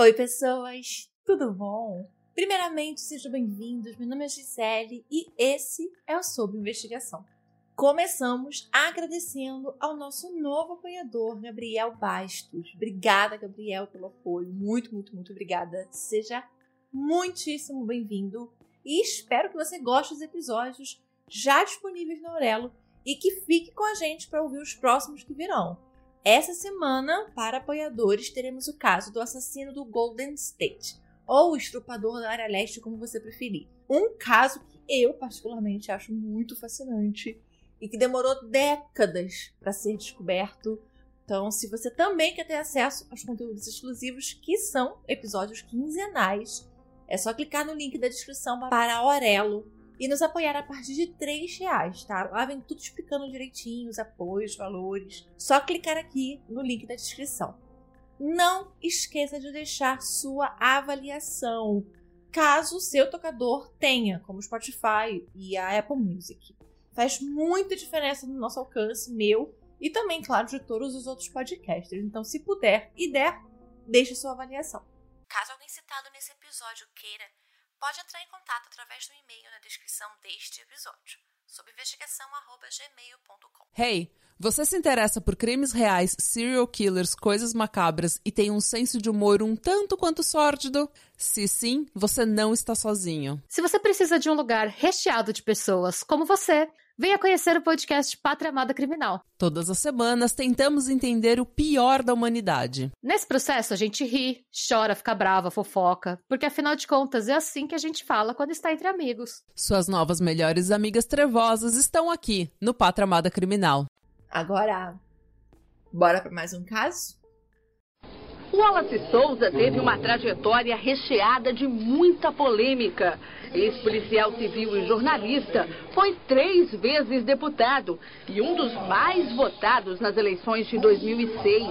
Oi, pessoas! Tudo bom? Primeiramente, sejam bem-vindos. Meu nome é Gisele e esse é o Sob Investigação. Começamos agradecendo ao nosso novo apoiador, Gabriel Bastos. Obrigada, Gabriel, pelo apoio. Muito, muito, muito obrigada. Seja muitíssimo bem-vindo e espero que você goste dos episódios já disponíveis no Aurelo e que fique com a gente para ouvir os próximos que virão. Essa semana, para apoiadores, teremos o caso do assassino do Golden State, ou o estrupador da área leste, como você preferir. Um caso que eu, particularmente, acho muito fascinante e que demorou décadas para ser descoberto. Então, se você também quer ter acesso aos conteúdos exclusivos, que são episódios quinzenais, é só clicar no link da descrição para Aurelo e nos apoiar a partir de R$ reais, tá? Lá vem tudo explicando direitinho os apoios, valores. Só clicar aqui no link da descrição. Não esqueça de deixar sua avaliação, caso o seu tocador tenha, como o Spotify e a Apple Music. Faz muita diferença no nosso alcance, meu e também, claro, de todos os outros podcasters. Então, se puder e der, deixe sua avaliação. Caso alguém citado nesse episódio queira pode entrar em contato através do e-mail na descrição deste episódio, sob investigação@gmail.com. Hey, você se interessa por crimes reais, serial killers, coisas macabras e tem um senso de humor um tanto quanto sórdido? Se sim, você não está sozinho. Se você precisa de um lugar recheado de pessoas como você, Venha conhecer o podcast Pátria Amada Criminal. Todas as semanas tentamos entender o pior da humanidade. Nesse processo a gente ri, chora, fica brava, fofoca, porque afinal de contas é assim que a gente fala quando está entre amigos. Suas novas melhores amigas trevosas estão aqui no Pátria Amada Criminal. Agora, bora para mais um caso? Wallace Souza teve uma trajetória recheada de muita polêmica. Ex-policial civil e jornalista, foi três vezes deputado e um dos mais votados nas eleições de 2006.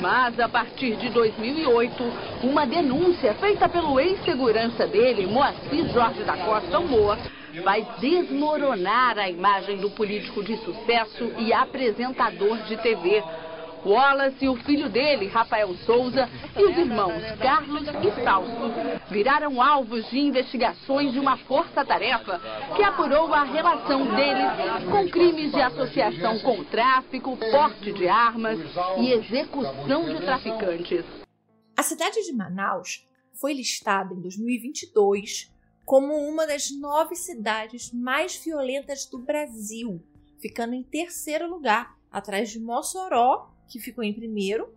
Mas a partir de 2008, uma denúncia feita pelo ex-segurança dele, Moacir Jorge da Costa Moa, vai desmoronar a imagem do político de sucesso e apresentador de TV. Wallace e o filho dele, Rafael Souza, e os irmãos Carlos e Fausto viraram alvos de investigações de uma força-tarefa que apurou a relação deles com crimes de associação com tráfico, porte de armas e execução de traficantes. A cidade de Manaus foi listada em 2022 como uma das nove cidades mais violentas do Brasil, ficando em terceiro lugar, atrás de Mossoró que ficou em primeiro,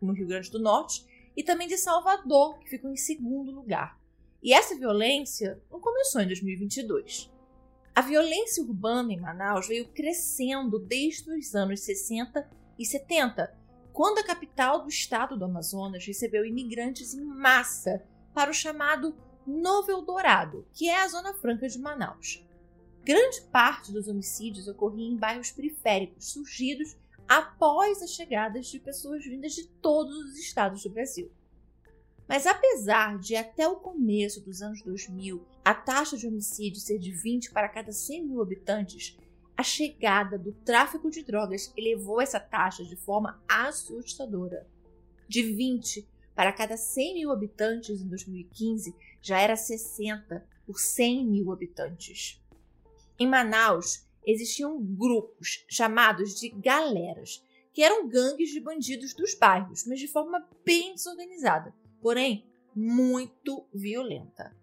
no Rio Grande do Norte, e também de Salvador, que ficou em segundo lugar. E essa violência não começou em 2022. A violência urbana em Manaus veio crescendo desde os anos 60 e 70, quando a capital do estado do Amazonas recebeu imigrantes em massa para o chamado Novo Eldorado, que é a Zona Franca de Manaus. Grande parte dos homicídios ocorria em bairros periféricos surgidos após as chegadas de pessoas vindas de todos os estados do Brasil. Mas apesar de até o começo dos anos 2000 a taxa de homicídio ser de 20 para cada 100 mil habitantes, a chegada do tráfico de drogas elevou essa taxa de forma assustadora. De 20 para cada 100 mil habitantes em 2015, já era 60 por 100 mil habitantes. Em Manaus, existiam grupos chamados de galeras, que eram gangues de bandidos dos bairros, mas de forma bem desorganizada, porém muito violenta.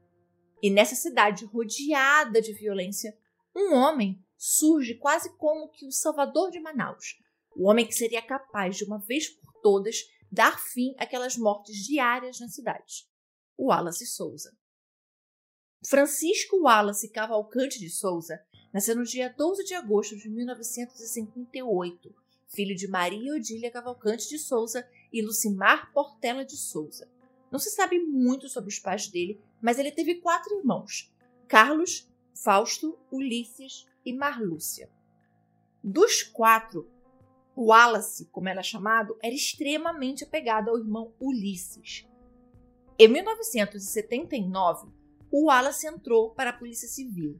E nessa cidade rodeada de violência, um homem surge quase como que o salvador de Manaus, o homem que seria capaz de uma vez por todas dar fim àquelas mortes diárias na cidade. O Wallace Souza. Francisco Wallace Cavalcante de Souza nasceu no dia 12 de agosto de 1958, filho de Maria Odília Cavalcante de Souza e Lucimar Portela de Souza. Não se sabe muito sobre os pais dele, mas ele teve quatro irmãos: Carlos, Fausto, Ulisses e Marlúcia. Dos quatro, Wallace, como era chamado, era extremamente apegado ao irmão Ulisses. Em 1979, o Wallace entrou para a Polícia Civil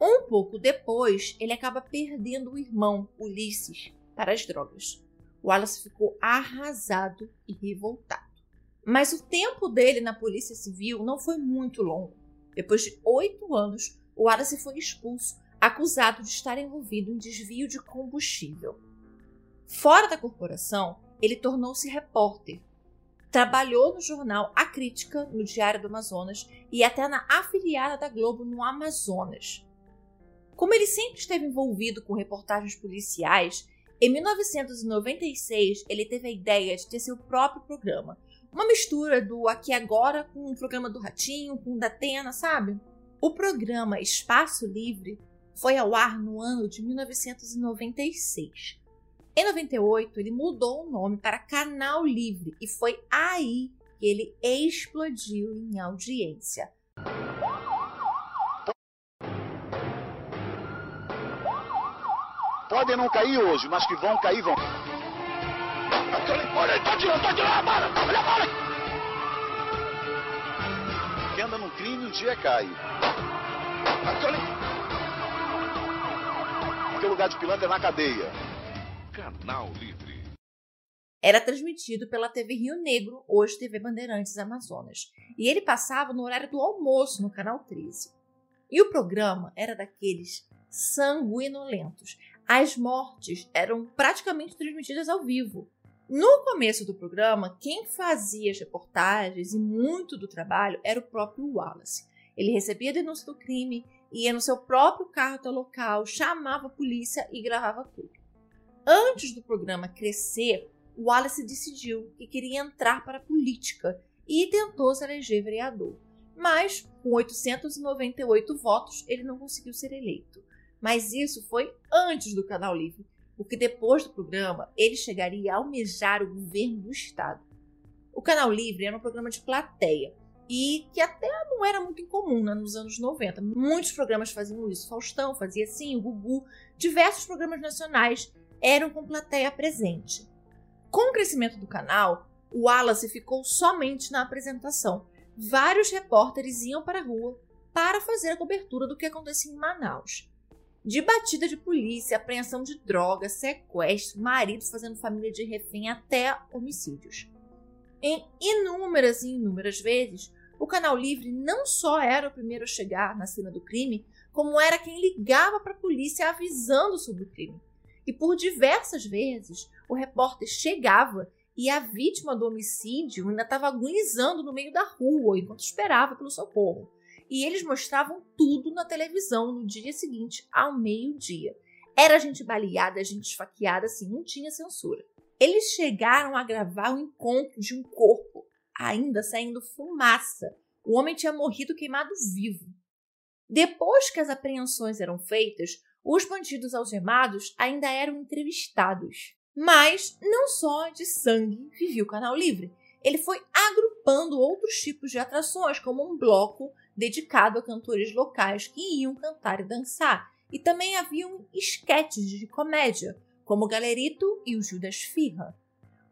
um pouco depois, ele acaba perdendo o irmão, Ulisses, para as drogas. Wallace ficou arrasado e revoltado. Mas o tempo dele na Polícia Civil não foi muito longo. Depois de oito anos, o Wallace foi expulso, acusado de estar envolvido em desvio de combustível. Fora da corporação, ele tornou-se repórter. Trabalhou no jornal A Crítica, no Diário do Amazonas, e até na afiliada da Globo no Amazonas. Como ele sempre esteve envolvido com reportagens policiais, em 1996 ele teve a ideia de ter seu próprio programa. Uma mistura do Aqui Agora com o programa do Ratinho, com o da Atena, sabe? O programa Espaço Livre foi ao ar no ano de 1996. Em 98, ele mudou o nome para Canal Livre e foi aí que ele explodiu em audiência. Podem não cair hoje, mas que vão cair, vão. Olha, tá tirando, tá tirando a bala, olha a bala. Quem anda no crime um dia cai. Porque o lugar de pilantra é na cadeia. Canal Livre. Era transmitido pela TV Rio Negro, hoje TV Bandeirantes Amazonas, e ele passava no horário do almoço no canal 13. E o programa era daqueles sanguinolentos. As mortes eram praticamente transmitidas ao vivo. No começo do programa, quem fazia as reportagens e muito do trabalho era o próprio Wallace. Ele recebia a denúncia do crime, ia no seu próprio carro até o local, chamava a polícia e gravava tudo. Antes do programa crescer, Wallace decidiu que queria entrar para a política e tentou se eleger vereador. Mas, com 898 votos, ele não conseguiu ser eleito. Mas isso foi antes do Canal Livre, porque depois do programa ele chegaria a almejar o governo do Estado. O Canal Livre era um programa de plateia e que até não era muito incomum né, nos anos 90. Muitos programas faziam isso. Faustão fazia assim, o Gugu, diversos programas nacionais eram com plateia presente. Com o crescimento do canal, o Wallace ficou somente na apresentação. Vários repórteres iam para a rua para fazer a cobertura do que acontecia em Manaus. De batida de polícia, apreensão de drogas, sequestro, marido fazendo família de refém até homicídios. Em inúmeras e inúmeras vezes, o Canal Livre não só era o primeiro a chegar na cena do crime, como era quem ligava para a polícia avisando sobre o crime. E por diversas vezes o repórter chegava e a vítima do homicídio ainda estava agonizando no meio da rua enquanto esperava pelo socorro. E eles mostravam tudo na televisão no dia seguinte, ao meio-dia. Era gente baleada, gente esfaqueada, assim, não tinha censura. Eles chegaram a gravar o encontro de um corpo, ainda saindo fumaça. O homem tinha morrido queimado vivo. Depois que as apreensões eram feitas, os bandidos algemados ainda eram entrevistados. Mas não só de sangue vivia o Canal Livre. Ele foi agrupando outros tipos de atrações, como um bloco dedicado a cantores locais que iam cantar e dançar. E também haviam esquetes de comédia, como o Galerito e o Judas Firra.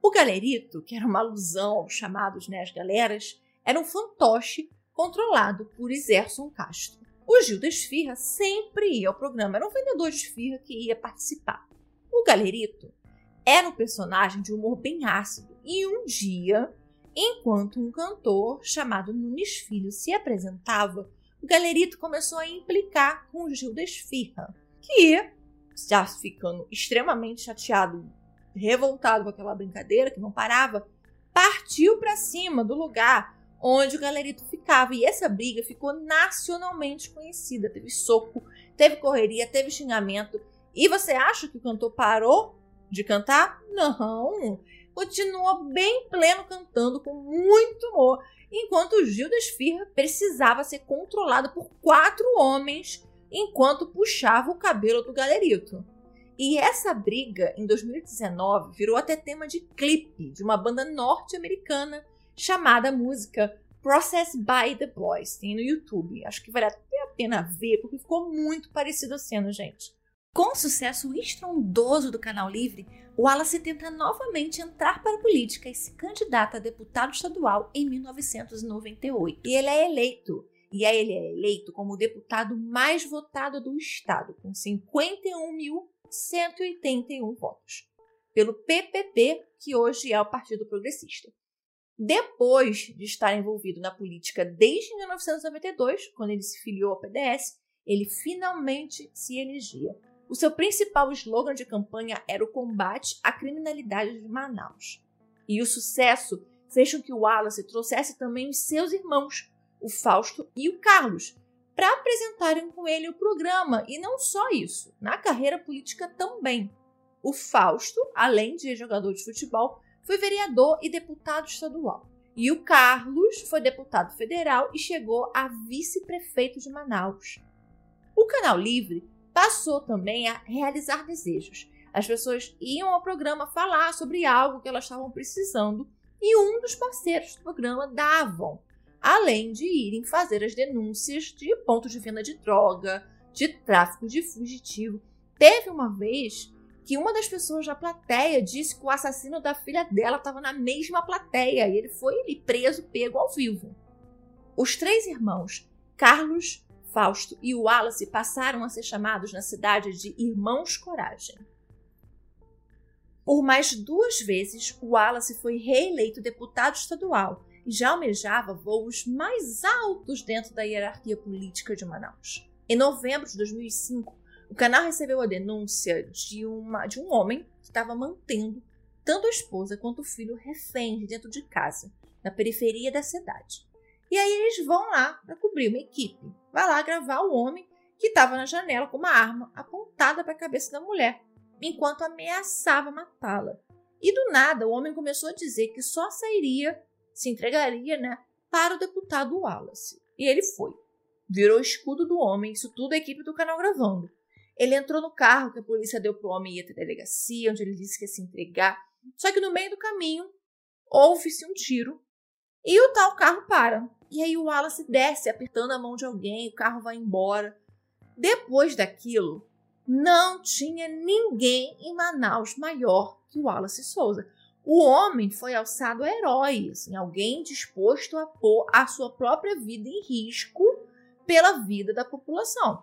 O Galerito, que era uma alusão aos chamados né, as galeras, era um fantoche controlado por Iserson Castro. O Gil da Esfirra sempre ia ao programa, era um vendedor de esfirra que ia participar. O Galerito era um personagem de humor bem ácido e um dia, enquanto um cantor chamado Nunes Filho se apresentava, o Galerito começou a implicar com o Gil da que, já ficando extremamente chateado, revoltado com aquela brincadeira que não parava, partiu para cima do lugar onde o galerito ficava. E essa briga ficou nacionalmente conhecida. Teve soco, teve correria, teve xingamento. E você acha que o cantor parou de cantar? Não. Continuou bem pleno cantando com muito humor, enquanto Gil da Esfirra precisava ser controlado por quatro homens enquanto puxava o cabelo do galerito. E essa briga, em 2019, virou até tema de clipe de uma banda norte-americana chamada música Process by the Boys. Tem no YouTube. Acho que vale até a pena ver, porque ficou muito parecido a cena, gente. Com o sucesso estrondoso do Canal Livre, Wallace tenta novamente entrar para a política e se candidata a deputado estadual em 1998. E ele é eleito. E aí ele é eleito como o deputado mais votado do estado, com 51.181 votos, pelo PPP, que hoje é o Partido Progressista. Depois de estar envolvido na política desde 1992, quando ele se filiou ao PDS, ele finalmente se elegia. O seu principal slogan de campanha era o combate à criminalidade de Manaus. E o sucesso fez com que o Wallace trouxesse também os seus irmãos, o Fausto e o Carlos, para apresentarem com ele o programa. E não só isso, na carreira política também. O Fausto, além de jogador de futebol, foi vereador e deputado estadual. E o Carlos foi deputado federal e chegou a vice-prefeito de Manaus. O Canal Livre passou também a realizar desejos. As pessoas iam ao programa falar sobre algo que elas estavam precisando e um dos parceiros do programa davam, além de irem fazer as denúncias de pontos de venda de droga, de tráfico de fugitivo. Teve uma vez que uma das pessoas da plateia disse que o assassino da filha dela estava na mesma plateia e ele foi preso, pego ao vivo. Os três irmãos, Carlos, Fausto e Wallace passaram a ser chamados na cidade de Irmãos Coragem. Por mais duas vezes, Wallace foi reeleito deputado estadual e já almejava voos mais altos dentro da hierarquia política de Manaus. Em novembro de 2005, o canal recebeu a denúncia de, uma, de um homem que estava mantendo tanto a esposa quanto o filho reféns dentro de casa, na periferia da cidade. E aí eles vão lá para cobrir uma equipe. Vai lá gravar o homem que estava na janela com uma arma apontada para a cabeça da mulher, enquanto ameaçava matá-la. E do nada o homem começou a dizer que só sairia, se entregaria, né, para o deputado Wallace. E ele foi. Virou escudo do homem, isso tudo a equipe do canal gravando. Ele entrou no carro que a polícia deu para o homem ir até a delegacia, onde ele disse que ia se entregar. Só que no meio do caminho houve-se um tiro e o tal carro para. E aí o Wallace desce apertando a mão de alguém, o carro vai embora. Depois daquilo, não tinha ninguém em Manaus maior que o Wallace Souza. O homem foi alçado a herói, assim, alguém disposto a pôr a sua própria vida em risco pela vida da população.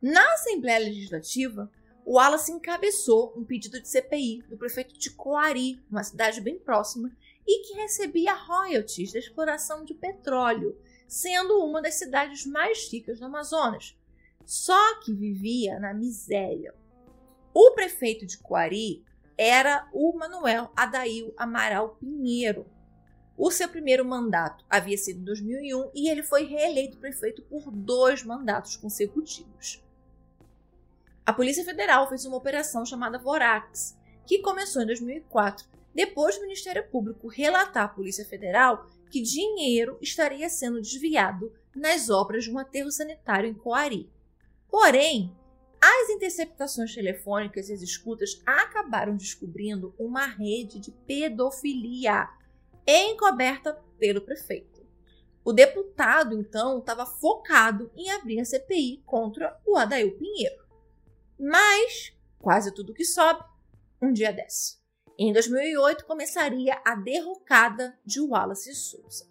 Na Assembleia Legislativa, o Wallace encabeçou um pedido de CPI do prefeito de Coari, uma cidade bem próxima, e que recebia royalties da exploração de petróleo, sendo uma das cidades mais ricas do Amazonas. Só que vivia na miséria. O prefeito de Coari era o Manuel Adail Amaral Pinheiro. O seu primeiro mandato havia sido em 2001 e ele foi reeleito prefeito por dois mandatos consecutivos. A Polícia Federal fez uma operação chamada Vorax, que começou em 2004 depois do Ministério Público relatar à Polícia Federal que dinheiro estaria sendo desviado nas obras de um aterro sanitário em Coari. Porém, as interceptações telefônicas e as escutas acabaram descobrindo uma rede de pedofilia encoberta pelo prefeito. O deputado, então, estava focado em abrir a CPI contra o Adail Pinheiro. Mas, quase tudo que sobe, um dia desce. Em 2008, começaria a derrocada de Wallace Souza.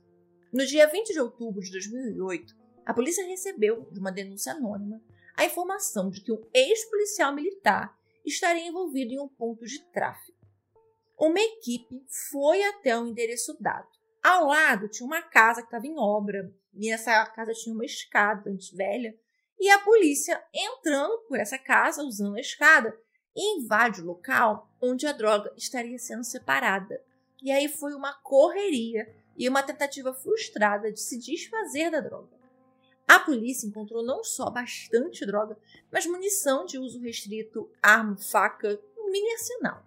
No dia 20 de outubro de 2008, a polícia recebeu, de uma denúncia anônima, a informação de que um ex-policial militar estaria envolvido em um ponto de tráfico. Uma equipe foi até o endereço dado. Ao lado tinha uma casa que estava em obra, e nessa casa tinha uma escada velha, e a polícia entrando por essa casa, usando a escada, invade o local onde a droga estaria sendo separada. E aí foi uma correria e uma tentativa frustrada de se desfazer da droga. A polícia encontrou não só bastante droga, mas munição de uso restrito, arma, faca, um mini arsenal.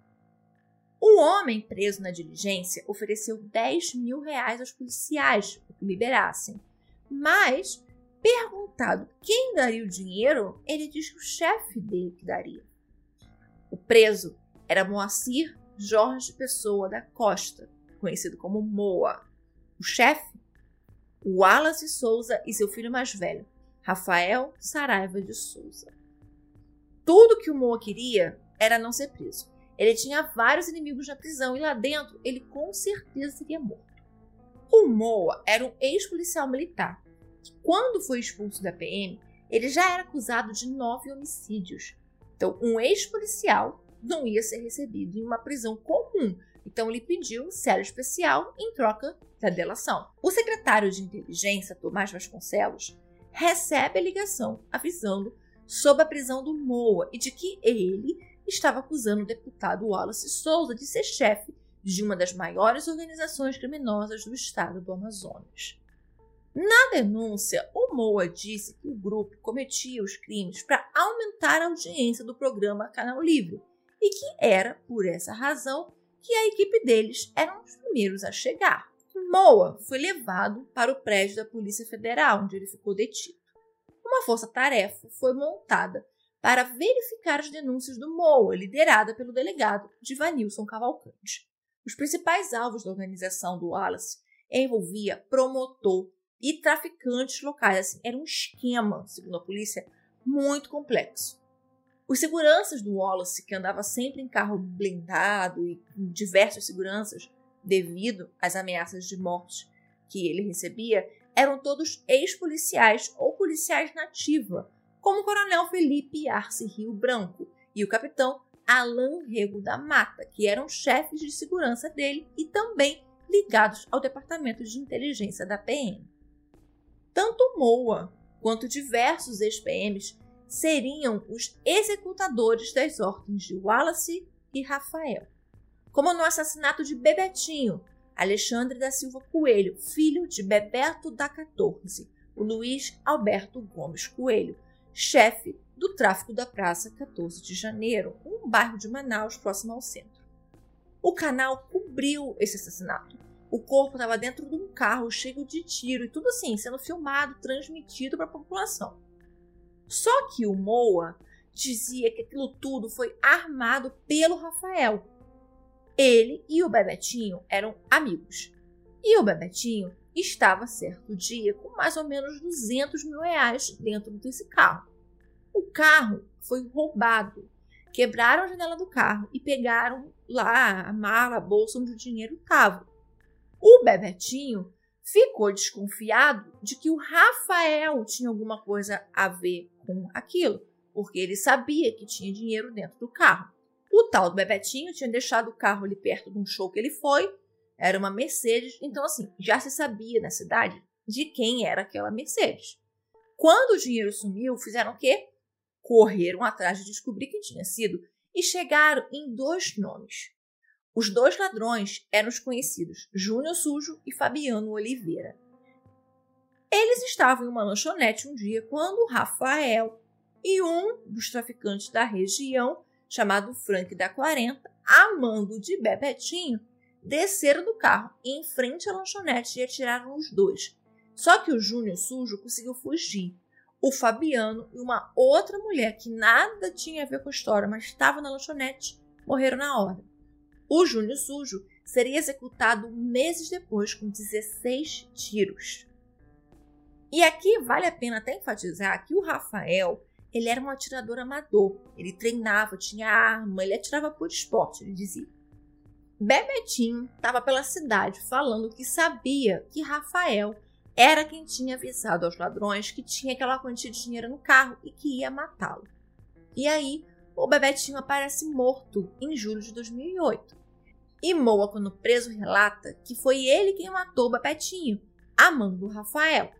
O homem preso na diligência ofereceu 10 mil reais aos policiais para que liberassem. Mas, perguntado quem daria o dinheiro, ele disse que o chefe dele que daria. O preso era Moacir Jorge Pessoa da Costa, conhecido como Moa. O chefe, Wallace Souza e seu filho mais velho, Rafael Saraiva de Souza. Tudo que o Moa queria era não ser preso. Ele tinha vários inimigos na prisão e lá dentro ele com certeza seria morto. O Moa era um ex-policial militar que, quando foi expulso da PM, ele já era acusado de nove homicídios então, um ex-policial não ia ser recebido em uma prisão comum. Então ele pediu cela especial em troca da delação. O secretário de inteligência, Tomás Vasconcelos, recebe a ligação avisando sobre a prisão do Moa e de que ele estava acusando o deputado Wallace Souza de ser chefe de uma das maiores organizações criminosas do estado do Amazonas. Na denúncia, o Moa disse que o grupo cometia os crimes para aumentar a audiência do programa Canal Livre e que era por essa razão que a equipe deles eram os primeiros a chegar. Moa foi levado para o prédio da Polícia Federal, onde ele ficou detido. Uma força-tarefa foi montada para verificar as denúncias do Moa, liderada pelo delegado Divanilson Cavalcante. Os principais alvos da organização do Wallace envolvia promotor e traficantes locais. Assim, era um esquema, segundo a polícia, muito complexo. Os seguranças do Wallace, que andava sempre em carro blindado e com diversas seguranças, devido às ameaças de morte que ele recebia, eram todos ex-policiais ou policiais nativa, como o coronel Felipe Arce Rio Branco e o capitão Alain Rego da Mata, que eram chefes de segurança dele e também ligados ao departamento de inteligência da PM. Tanto Moa quanto diversos ex-PMs seriam os executadores das ordens de Wallace e Rafael como no assassinato de Bebetinho, Alexandre da Silva Coelho, filho de Bebeto da 14, o Luiz Alberto Gomes Coelho, chefe do tráfico da Praça 14 de Janeiro, um bairro de Manaus próximo ao centro. O canal cobriu esse assassinato. O corpo estava dentro de um carro cheio de tiro e tudo assim, sendo filmado, transmitido para a população. Só que o Moa dizia que aquilo tudo foi armado pelo Rafael, ele e o Bebetinho eram amigos. E o Bebetinho estava certo dia com mais ou menos 200 mil reais dentro desse carro. O carro foi roubado. Quebraram a janela do carro e pegaram lá a mala, a bolsa onde o dinheiro estava. O Bebetinho ficou desconfiado de que o Rafael tinha alguma coisa a ver com aquilo, porque ele sabia que tinha dinheiro dentro do carro. O tal do Bebetinho tinha deixado o carro ali perto de um show que ele foi, era uma Mercedes, então assim, já se sabia na cidade de quem era aquela Mercedes. Quando o dinheiro sumiu, fizeram o quê? Correram atrás de descobrir quem tinha sido e chegaram em dois nomes. Os dois ladrões eram os conhecidos Júnior Sujo e Fabiano Oliveira. Eles estavam em uma lanchonete um dia quando Rafael e um dos traficantes da região chamado Frank da 40, amando de Bebetinho, desceram do carro em frente à lanchonete e atiraram os dois. Só que o Júnior Sujo conseguiu fugir. O Fabiano e uma outra mulher que nada tinha a ver com a história, mas estava na lanchonete, morreram na hora. O Júnior Sujo seria executado meses depois com 16 tiros. E aqui vale a pena até enfatizar que o Rafael ele era um atirador amador. Ele treinava, tinha arma, ele atirava por esporte, ele dizia. Bebetinho estava pela cidade falando que sabia que Rafael era quem tinha avisado aos ladrões que tinha aquela quantia de dinheiro no carro e que ia matá-lo. E aí, o Bebetinho aparece morto em julho de 2008. E Moa, quando preso, relata que foi ele quem matou o Bebetinho, amando Rafael.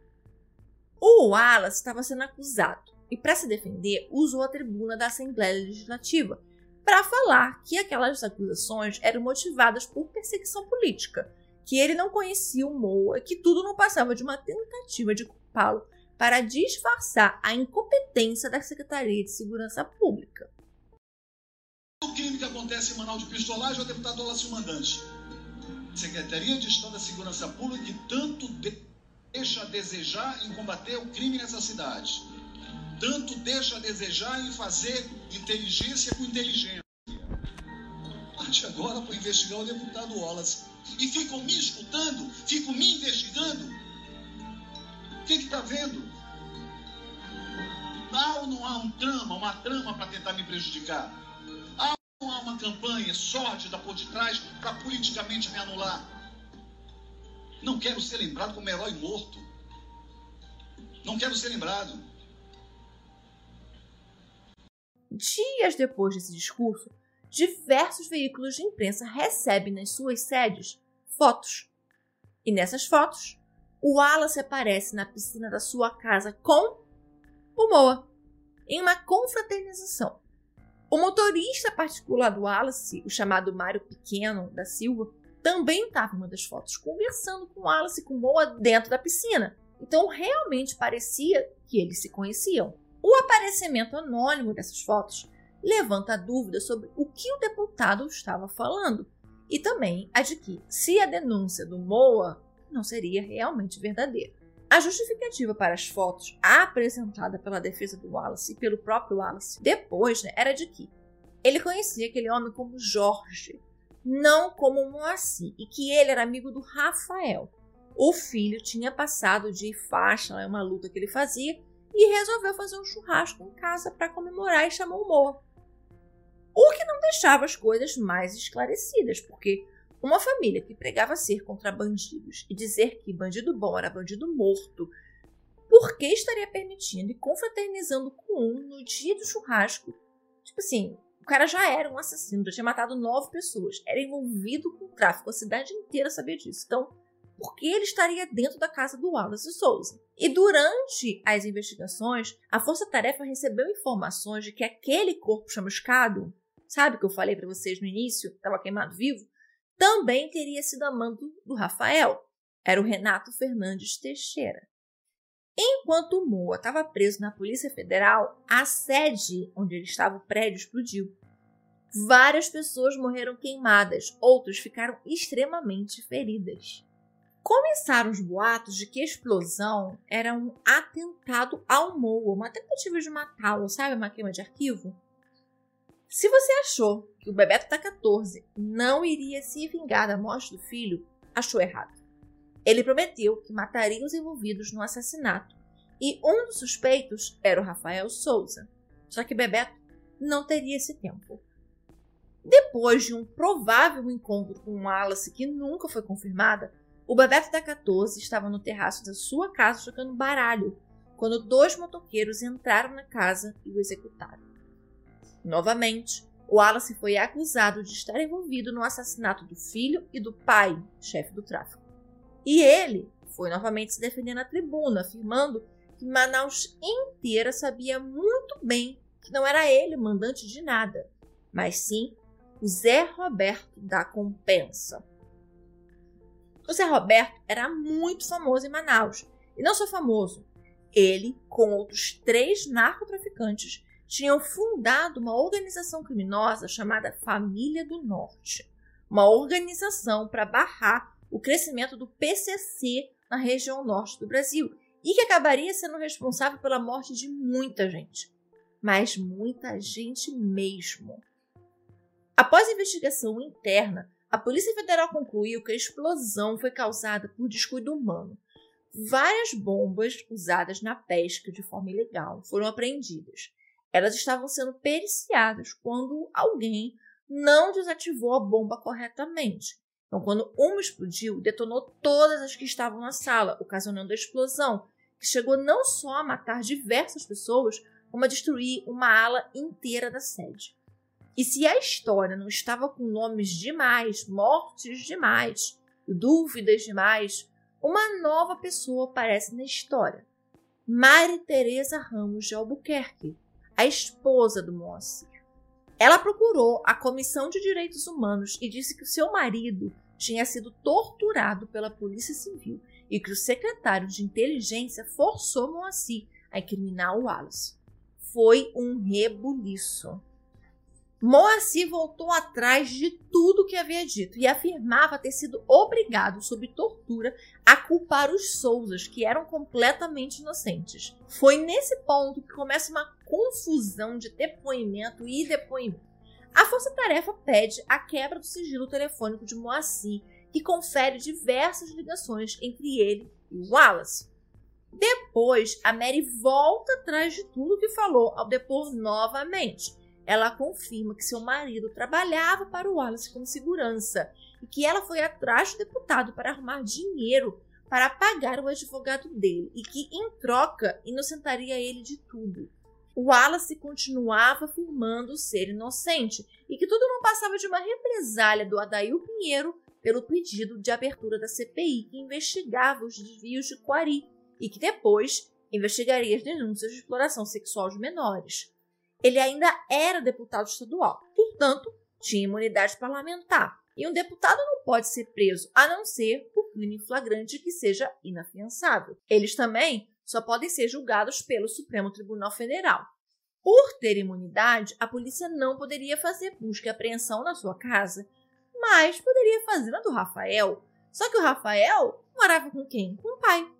O Wallace estava sendo acusado e, para se defender, usou a tribuna da Assembleia Legislativa para falar que aquelas acusações eram motivadas por perseguição política, que ele não conhecia o Moa, que tudo não passava de uma tentativa de culpá-lo para disfarçar a incompetência da Secretaria de Segurança Pública. Crime que acontece em Manaus de pistolagem o deputado Horácio Mandante. Secretaria de Estado da Segurança Pública que tanto deixa a desejar em combater o crime nessa cidade tanto deixa a desejar em fazer inteligência com inteligência. Parte agora para investigar o deputado Wallace. E ficam me escutando, ficam me investigando. O que está vendo? Há ou não há um trama, uma trama para tentar me prejudicar? Uma campanha sórdida por detrás para politicamente me anular? Não quero ser lembrado como herói morto. Não quero ser lembrado. Dias depois desse discurso, diversos veículos de imprensa recebem nas suas sedes fotos. E nessas fotos, o Wallace aparece na piscina da sua casa com o Moa, em uma confraternização. O motorista particular do Wallace, o chamado Mário Pequeno da Silva, também estava em uma das fotos, conversando com Wallace e com Moa dentro da piscina. Então realmente parecia que eles se conheciam. O aparecimento anônimo dessas fotos levanta dúvida sobre o que o deputado estava falando e também a de que, se a denúncia do Moa não seria realmente verdadeira. A justificativa para as fotos apresentada pela defesa do Wallace e pelo próprio Wallace depois né, era de que ele conhecia aquele homem como Jorge, não como Moacir, e que ele era amigo do Rafael. O filho tinha passado de faixa em uma luta que ele fazia e resolveu fazer um churrasco em casa para comemorar e chamou o Moa. O que não deixava as coisas mais esclarecidas, porque uma família que pregava ser contra bandidos e dizer que bandido bom era bandido morto, por que estaria permitindo e confraternizando com um no dia do churrasco? Tipo assim, o cara já era um assassino, já tinha matado nove pessoas, era envolvido com tráfico, a cidade inteira sabia disso. Então, por que ele estaria dentro da casa do Wallace Souza? E durante as investigações, a Força Tarefa recebeu informações de que aquele corpo chamuscado, sabe que eu falei para vocês no início, estava queimado vivo, também teria sido amando do Rafael. Era o Renato Fernandes Teixeira. Enquanto Moa estava preso na Polícia Federal, a sede onde ele estava, o prédio, explodiu. Várias pessoas morreram queimadas, outras ficaram extremamente feridas. Começaram os boatos de que a explosão era um atentado ao Moa, uma tentativa de matá-lo, sabe? Uma queima de arquivo. Se você achou que o Bebeto da 14 não iria se vingar da morte do filho, achou errado. Ele prometeu que mataria os envolvidos no assassinato e um dos suspeitos era o Rafael Souza. Só que Bebeto não teria esse tempo. Depois de um provável encontro com Wallace que nunca foi confirmada, o Bebeto da 14 estava no terraço da sua casa jogando baralho quando dois motoqueiros entraram na casa e o executaram. Novamente, Wallace foi acusado de estar envolvido no assassinato do filho e do pai, chefe do tráfico. E ele foi novamente se defender na tribuna, afirmando que Manaus inteira sabia muito bem que não era ele o mandante de nada, mas sim o Zé Roberto da Compensa. O Zé Roberto era muito famoso em Manaus. E não só famoso, ele, com outros três narcotraficantes, tinham fundado uma organização criminosa chamada Família do Norte, uma organização para barrar o crescimento do PCC na região norte do Brasil e que acabaria sendo responsável pela morte de muita gente, mas muita gente mesmo. Após a investigação interna, a Polícia Federal concluiu que a explosão foi causada por descuido humano. Várias bombas usadas na pesca de forma ilegal foram apreendidas elas estavam sendo periciadas quando alguém não desativou a bomba corretamente. Então, quando uma explodiu, detonou todas as que estavam na sala, ocasionando a explosão, que chegou não só a matar diversas pessoas, como a destruir uma ala inteira da sede. E se a história não estava com nomes demais, mortes demais, dúvidas demais, uma nova pessoa aparece na história. Mari Teresa Ramos de Albuquerque, a esposa do Moacir. Ela procurou a Comissão de Direitos Humanos e disse que o seu marido tinha sido torturado pela Polícia Civil e que o secretário de inteligência forçou Moacir a incriminar o Wallace. Foi um rebuliço. Moacir voltou atrás de tudo que havia dito e afirmava ter sido obrigado, sob tortura, a culpar os Souzas, que eram completamente inocentes. Foi nesse ponto que começa uma confusão de depoimento e depoimento. A Força Tarefa pede a quebra do sigilo telefônico de Moacir, que confere diversas ligações entre ele e Wallace. Depois, a Mary volta atrás de tudo que falou ao depor novamente ela confirma que seu marido trabalhava para o Wallace como segurança e que ela foi atrás do deputado para arrumar dinheiro para pagar o advogado dele e que, em troca, inocentaria ele de tudo. O Wallace continuava afirmando ser inocente e que tudo não passava de uma represália do Adail Pinheiro pelo pedido de abertura da CPI que investigava os desvios de Quari e que depois investigaria as denúncias de exploração sexual de menores. Ele ainda era deputado estadual, portanto, tinha imunidade parlamentar. E um deputado não pode ser preso a não ser por crime flagrante que seja inafiançável. Eles também só podem ser julgados pelo Supremo Tribunal Federal. Por ter imunidade, a polícia não poderia fazer busca e apreensão na sua casa, mas poderia fazer na do Rafael. Só que o Rafael morava com quem? Com o pai.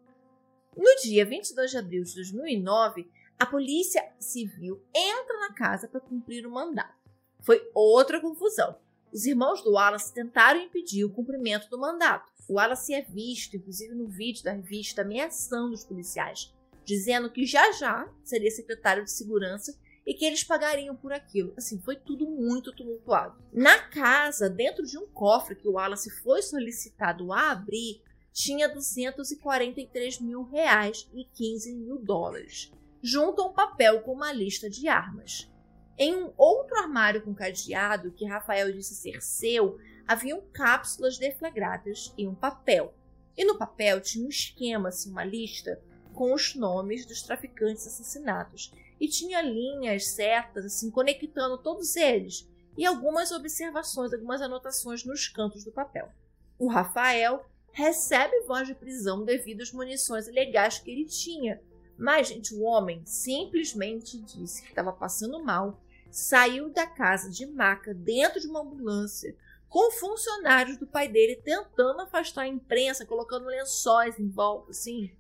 No dia 22 de abril de 2009, a Polícia Civil entra na casa para cumprir o mandato. Foi outra confusão. Os irmãos do Wallace tentaram impedir o cumprimento do mandato. O Wallace é visto, inclusive no vídeo da revista, ameaçando os policiais, dizendo que já já seria secretário de segurança e que eles pagariam por aquilo. Assim, foi tudo muito tumultuado. Na casa, dentro de um cofre que o Wallace foi solicitado a abrir, tinha 243 mil reais e 15 mil dólares, junto a um papel com uma lista de armas. Em um outro armário com cadeado, que Rafael disse ser seu, haviam cápsulas deflagradas e um papel. E no papel tinha um esquema, assim, uma lista, com os nomes dos traficantes assassinados. E tinha linhas certas, assim, conectando todos eles. E algumas observações, algumas anotações nos cantos do papel. O Rafael recebe voz de prisão devido às munições ilegais que ele tinha. Mas, gente, o homem simplesmente disse que estava passando mal, saiu da casa de maca dentro de uma ambulância, com funcionários do pai dele tentando afastar a imprensa, colocando lençóis em volta, assim.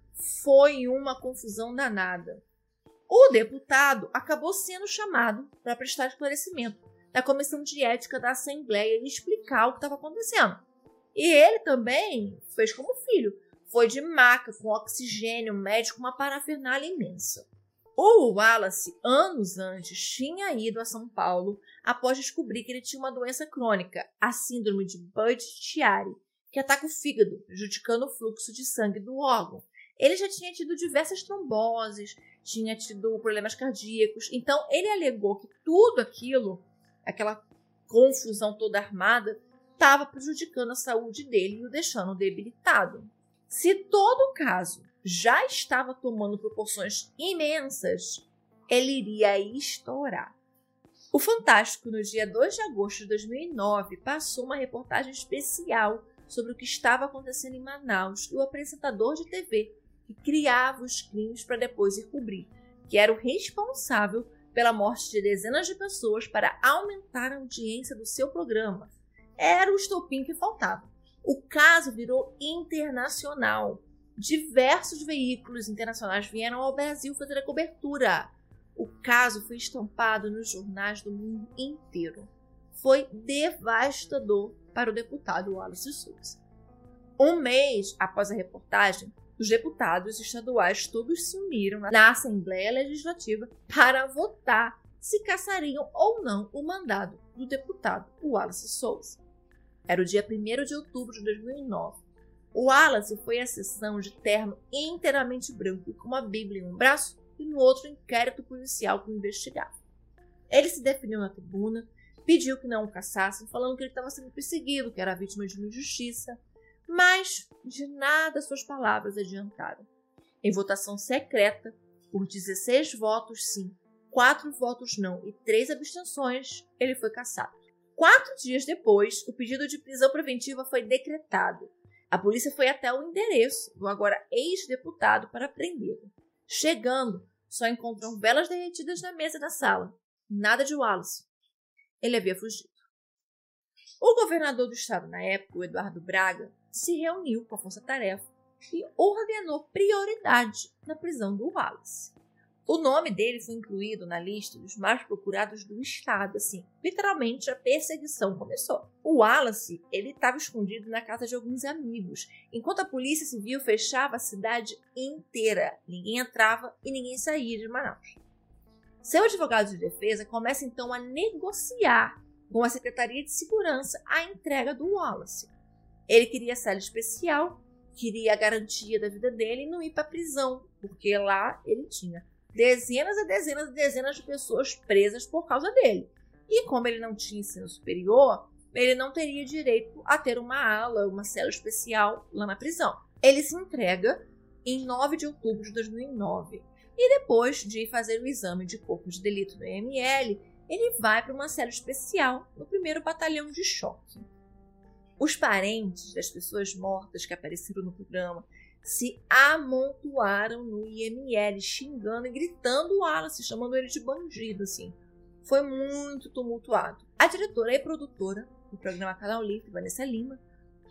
Foi uma confusão danada. O deputado acabou sendo chamado para prestar esclarecimento da comissão de ética da Assembleia e explicar o que estava acontecendo. E ele também fez como filho. Foi de maca, com oxigênio médico, uma parafernália imensa. O Wallace, anos antes, tinha ido a São Paulo após descobrir que ele tinha uma doença crônica, a síndrome de Budd-Chiari, que ataca o fígado, prejudicando o fluxo de sangue do órgão. Ele já tinha tido diversas tromboses, tinha tido problemas cardíacos, então ele alegou que tudo aquilo, aquela confusão toda armada, estava prejudicando a saúde dele e o deixando debilitado. Se todo o caso já estava tomando proporções imensas, ele iria estourar. O Fantástico, no dia 2 de agosto de 2009, passou uma reportagem especial sobre o que estava acontecendo em Manaus e o apresentador de TV que criava os crimes para depois ir cobrir, que era o responsável pela morte de dezenas de pessoas para aumentar a audiência do seu programa era o estopim que faltava. O caso virou internacional. Diversos veículos internacionais vieram ao Brasil fazer a cobertura. O caso foi estampado nos jornais do mundo inteiro. Foi devastador para o deputado Wallace Souza. Um mês após a reportagem, os deputados estaduais todos se uniram na Assembleia Legislativa para votar se caçariam ou não o mandado do deputado Wallace Souza. Era o dia 1 de outubro de 2009. O Wallace foi à sessão de terno inteiramente branco, com uma Bíblia em um braço e no outro inquérito policial que o investigava. Ele se definiu na tribuna, pediu que não o caçassem, falando que ele estava sendo perseguido, que era vítima de uma injustiça, mas de nada suas palavras adiantaram. Em votação secreta, por 16 votos sim, 4 votos não e 3 abstenções, ele foi caçado. Quatro dias depois, o pedido de prisão preventiva foi decretado. A polícia foi até o endereço do agora ex-deputado para prendê-lo. Chegando, só encontram velas derretidas na mesa da sala. Nada de Wallace. Ele havia fugido. O governador do estado na época, o Eduardo Braga, se reuniu com a Força Tarefa e ordenou prioridade na prisão do Wallace. O nome dele foi incluído na lista dos mais procurados do estado, assim. Literalmente a perseguição começou. O Wallace, ele estava escondido na casa de alguns amigos, enquanto a polícia civil fechava a cidade inteira. Ninguém entrava e ninguém saía de Manaus. Seu advogado de defesa começa então a negociar com a Secretaria de Segurança a entrega do Wallace. Ele queria cela especial, queria a garantia da vida dele e não ir para prisão, porque lá ele tinha dezenas e dezenas e dezenas de pessoas presas por causa dele. E como ele não tinha ensino superior, ele não teria direito a ter uma ala, uma cela especial lá na prisão. Ele se entrega em 9 de outubro de 2009. E depois de fazer o exame de corpo de delito no EML, ele vai para uma cela especial no primeiro batalhão de choque. Os parentes das pessoas mortas que apareceram no programa se amontoaram no IML, xingando e gritando o Wallace, chamando ele de bandido, assim. Foi muito tumultuado. A diretora e produtora do programa Canal Livre, Vanessa Lima,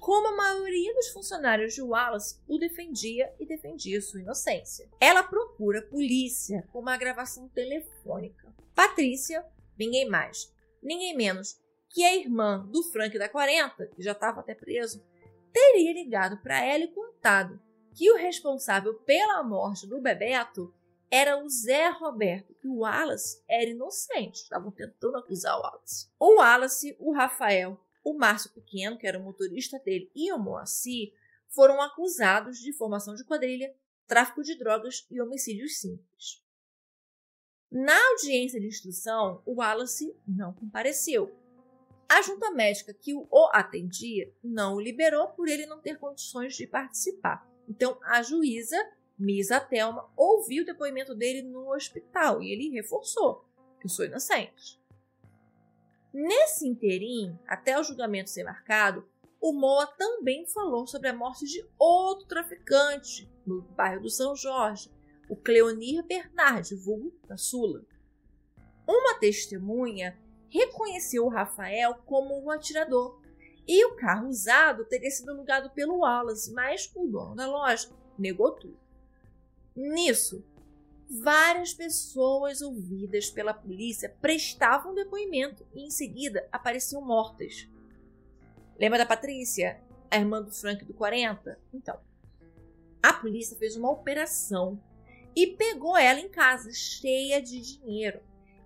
como a maioria dos funcionários de Wallace o defendia e defendia sua inocência. Ela procura a polícia com uma gravação telefônica. Patrícia, ninguém mais, ninguém menos que a irmã do Frank da 40, que já estava até preso, teria ligado para ela e contado que o responsável pela morte do Bebeto era o Zé Roberto, que o Wallace era inocente. Estavam tentando acusar o Wallace. O Wallace, o Rafael, o Márcio Pequeno, que era o motorista dele, e o Moacir foram acusados de formação de quadrilha, tráfico de drogas e homicídios simples. Na audiência de instrução, o Wallace não compareceu. A junta médica que o atendia não o liberou por ele não ter condições de participar. Então, a juíza, Misa Thelma, ouviu o depoimento dele no hospital e ele reforçou que eu sou inocente. Nesse interim, até o julgamento ser marcado, o Moa também falou sobre a morte de outro traficante no bairro do São Jorge, o Cleonir Bernardi, vulgo da Sula. Uma testemunha reconheceu o Rafael como o atirador e o carro usado teria sido alugado pelo Wallace, mas o dono da loja negou tudo. Nisso, várias pessoas ouvidas pela polícia prestavam depoimento e em seguida apareciam mortas. Lembra da Patrícia, a irmã do Frank do 40? Então, a polícia fez uma operação e pegou ela em casa, cheia de dinheiro.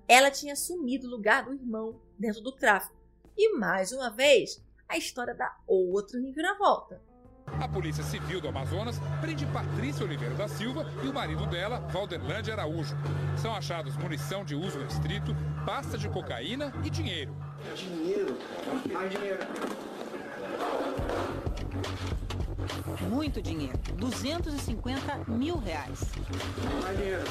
Ela tinha assumido o lugar do irmão dentro do tráfico. E mais uma vez, a história dá outra reviravolta. A Polícia Civil do Amazonas prende Patrícia Oliveira da Silva e o marido dela, Valderlande Araújo. São achados munição de uso restrito, pasta de cocaína e dinheiro. Dinheiro? Mais dinheiro. Muito dinheiro. 250 mil reais. Mais dinheiro.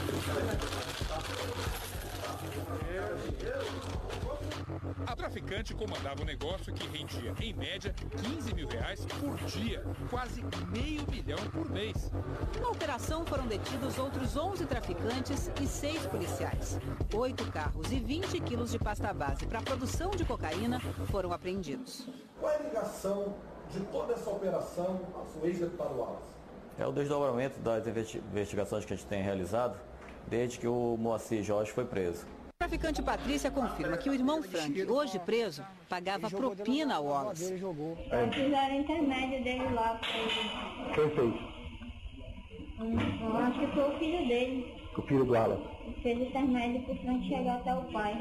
A traficante comandava um negócio que rendia, em média, 15 mil reais por dia, quase meio milhão por mês. Na operação foram detidos outros 11 traficantes e 6 policiais. Oito carros e 20 quilos de pasta base para produção de cocaína foram apreendidos. Qual é a ligação de toda essa operação ao ex-deputado Wallace? É o desdobramento das investigações que a gente tem realizado desde que o Moacir Jorge foi preso. A traficante Patrícia confirma que o irmão Frank, hoje preso, pagava propina ao Wallace. É. Fizeram intermédio dele lá. Quem fez? Hum, acho que foi o filho dele. O filho do Wallace? Fez intermédio pro Frank chegar até o pai.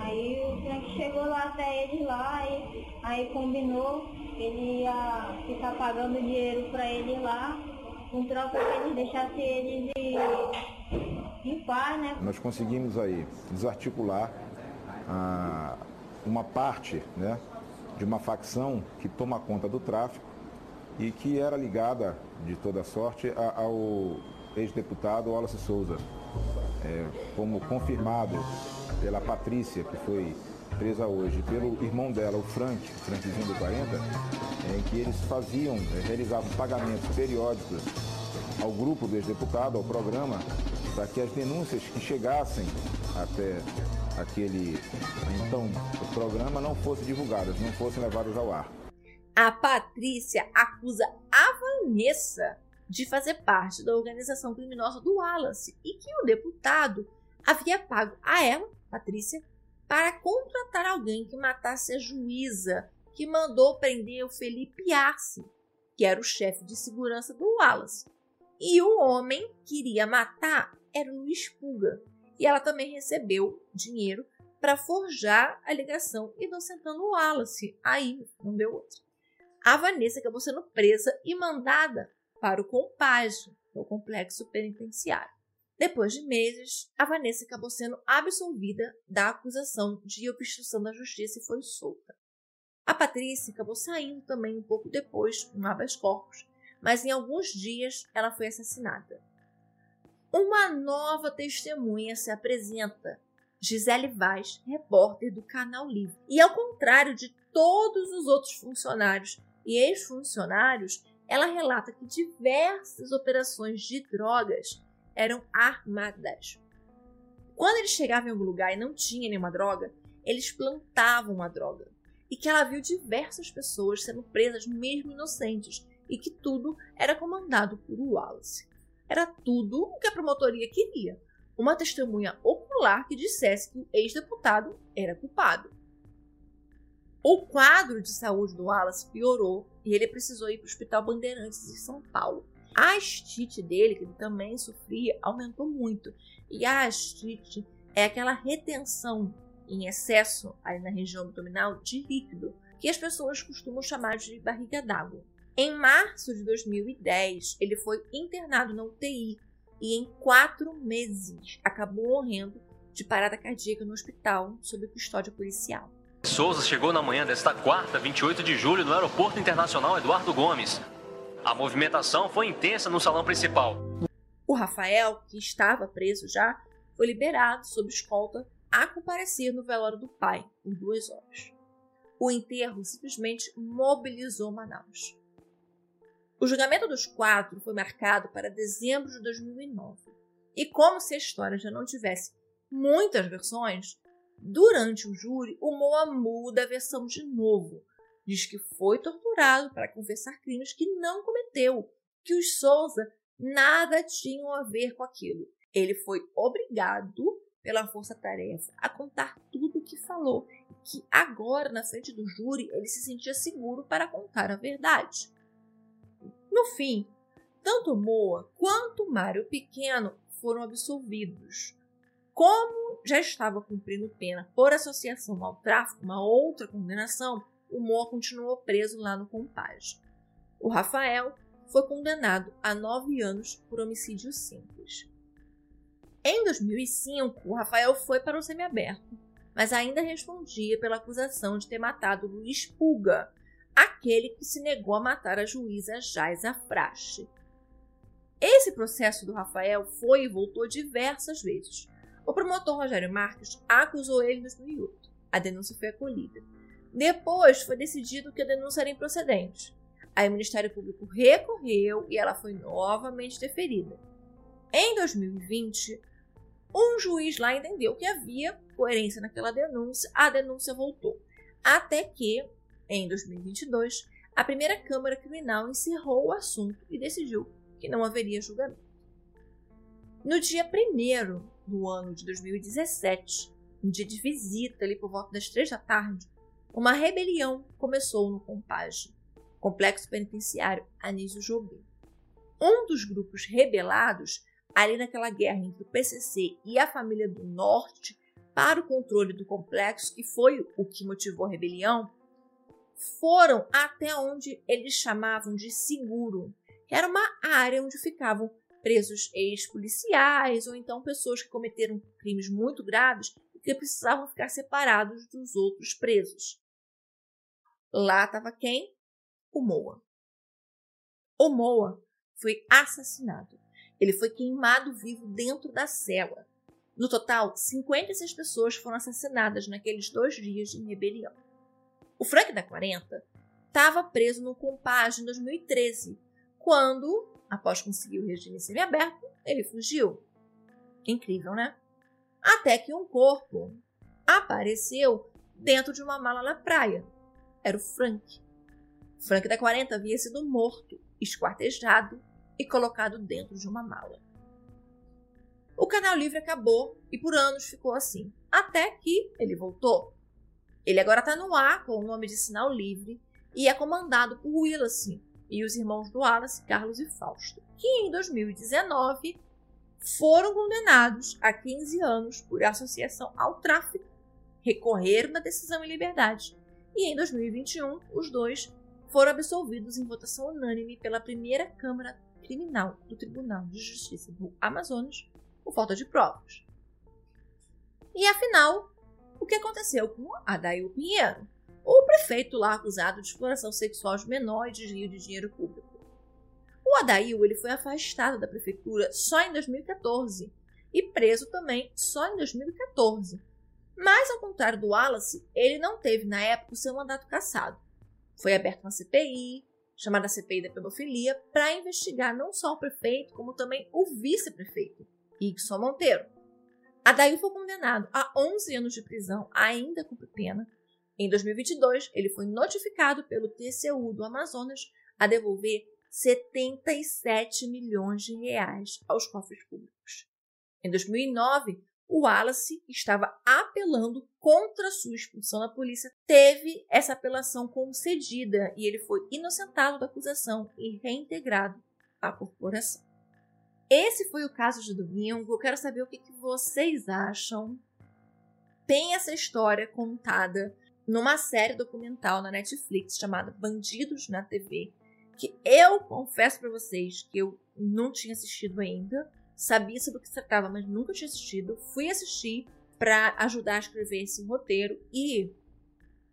Aí o Frank chegou lá até ele lá, e aí combinou que ele ia ficar pagando dinheiro pra ele lá, com troca que ele deixasse ele de né? Nós conseguimos aí desarticular ah, uma parte né, de uma facção que toma conta do tráfico e que era ligada, de toda sorte, ao ex-deputado Wallace Souza. É, como confirmado pela Patrícia, que foi presa hoje, pelo irmão dela, o Frank, o Frankzinho do 40, é, em que eles faziam, é, realizavam pagamentos periódicos ao grupo do ex-deputado, ao programa, para que as denúncias que chegassem até aquele então programa não fossem divulgadas, não fossem levadas ao ar. A Patrícia acusa a Vanessa de fazer parte da organização criminosa do Wallace e que o deputado havia pago a ela, Patrícia, para contratar alguém que matasse a juíza que mandou prender o Felipe Arce, que era o chefe de segurança do Wallace. E o homem queria matar era o Luiz Puga. E ela também recebeu dinheiro para forjar a ligação inocentando o Wallace. Aí não deu outra. A Vanessa acabou sendo presa e mandada para o Compage, o complexo penitenciário. Depois de meses, a Vanessa acabou sendo absolvida da acusação de obstrução da justiça e foi solta. A Patrícia acabou saindo também um pouco depois, um habeas corpus, mas em alguns dias ela foi assassinada. Uma nova testemunha se apresenta, Gisele Vaz, repórter do Canal Livre. E ao contrário de todos os outros funcionários e ex-funcionários, ela relata que diversas operações de drogas eram armadas. Quando eles chegavam em algum lugar e não tinha nenhuma droga, eles plantavam a droga. E que ela viu diversas pessoas sendo presas, mesmo inocentes, e que tudo era comandado por Wallace. Era tudo o que a promotoria queria. Uma testemunha ocular que dissesse que o ex-deputado era culpado. O quadro de saúde do Wallace piorou e ele precisou ir para o Hospital Bandeirantes em São Paulo. A astite dele, que ele também sofria, aumentou muito. E a astite é aquela retenção em excesso ali na região abdominal de líquido, que as pessoas costumam chamar de barriga d'água. Em março de 2010, ele foi internado na UTI e em quatro meses acabou morrendo de parada cardíaca no hospital sob custódia policial. Souza chegou na manhã desta quarta, 28 de julho, no Aeroporto Internacional Eduardo Gomes. A movimentação foi intensa no salão principal. O Rafael, que estava preso já, foi liberado sob escolta a comparecer no velório do pai por duas horas. O enterro simplesmente mobilizou Manaus. O julgamento dos quatro foi marcado para dezembro de 2009. E como se a história já não tivesse muitas versões, durante o júri o Moa muda a versão de novo. Diz que foi torturado para confessar crimes que não cometeu, que os Souza nada tinham a ver com aquilo. Ele foi obrigado pela força-tarefa a contar tudo o que falou, que agora, na frente do júri, ele se sentia seguro para contar a verdade. No fim, tanto Moa quanto Mário Pequeno foram absolvidos. Como já estava cumprindo pena por associação ao tráfico, uma outra condenação, o Moa continuou preso lá no Compage. O Rafael foi condenado a nove anos por homicídio simples. Em 2005, o Rafael foi para o semiaberto, mas ainda respondia pela acusação de ter matado Luiz Pulga, aquele que se negou a matar a juíza Jaisa Frache. Esse processo do Rafael foi e voltou diversas vezes. O promotor Rogério Marques acusou ele em 2008. A denúncia foi acolhida. Depois foi decidido que a denúncia era improcedente. Aí o Ministério Público recorreu e ela foi novamente deferida. Em 2020, um juiz lá entendeu que havia coerência naquela denúncia, a denúncia voltou. Até que em 2022, a primeira Câmara Criminal encerrou o assunto e decidiu que não haveria julgamento. No dia 1 do ano de 2017, um dia de visita, ali por volta das três da tarde, uma rebelião começou no Compage, complexo penitenciário Anísio Jobim. Um dos grupos rebelados, ali naquela guerra entre o PCC e a família do Norte, para o controle do complexo, que foi o que motivou a rebelião, foram até onde eles chamavam de seguro, que era uma área onde ficavam presos ex-policiais ou então pessoas que cometeram crimes muito graves e que precisavam ficar separados dos outros presos. Lá estava quem? O Moa. O Moa foi assassinado. Ele foi queimado vivo dentro da cela. No total, 56 pessoas foram assassinadas naqueles dois dias de rebelião. O Frank da 40 estava preso no Compage em 2013, quando, após conseguir o regime semiaberto, ele fugiu. Incrível, né? Até que um corpo apareceu dentro de uma mala na praia. Era o Frank. Frank da 40 havia sido morto, esquartejado e colocado dentro de uma mala. O canal livre acabou e por anos ficou assim, até que ele voltou. Ele agora está no ar com o nome de Sinal Livre e é comandado por Willacy e os irmãos do Wallace, Carlos e Fausto, que em 2019 foram condenados a 15 anos por associação ao tráfico, recorreram da decisão em liberdade e em 2021 os dois foram absolvidos em votação unânime pela primeira Câmara Criminal do Tribunal de Justiça do Amazonas por falta de provas. E afinal, o que aconteceu com Adail Pinheiro, o prefeito lá acusado de exploração sexual de menor e desvio de dinheiro público? O Adail ele foi afastado da prefeitura só em 2014 e preso também só em 2014. Mas, ao contrário do Wallace, ele não teve na época o seu mandato cassado. Foi aberta uma CPI, chamada CPI da pedofilia, para investigar não só o prefeito, como também o vice-prefeito, Ixon Monteiro. Adail foi condenado a 11 anos de prisão, ainda com pena. Em 2022, ele foi notificado pelo TCU do Amazonas a devolver 77 milhões de reais aos cofres públicos. Em 2009, o Wallace estava apelando contra sua expulsão da polícia, teve essa apelação concedida e ele foi inocentado da acusação e reintegrado à corporação. Esse foi o caso de domingo. Eu quero saber o que, que vocês acham. Tem essa história contada numa série documental na Netflix chamada Bandidos na TV, que eu confesso para vocês que eu não tinha assistido ainda, sabia sobre o que se tratava, mas nunca tinha assistido. Fui assistir para ajudar a escrever esse roteiro e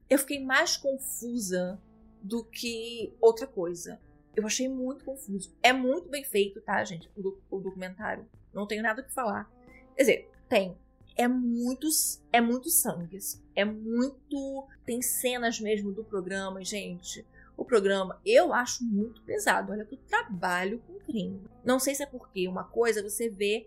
eu fiquei mais confusa do que outra coisa. Eu achei muito confuso. É muito bem feito, tá, gente? O, o documentário. Não tenho nada o que falar. Quer dizer, tem. É muitos, é muito sangue. É muito. Tem cenas mesmo do programa, gente. O programa eu acho muito pesado. Olha que eu trabalho com crime. Não sei se é porque uma coisa você vê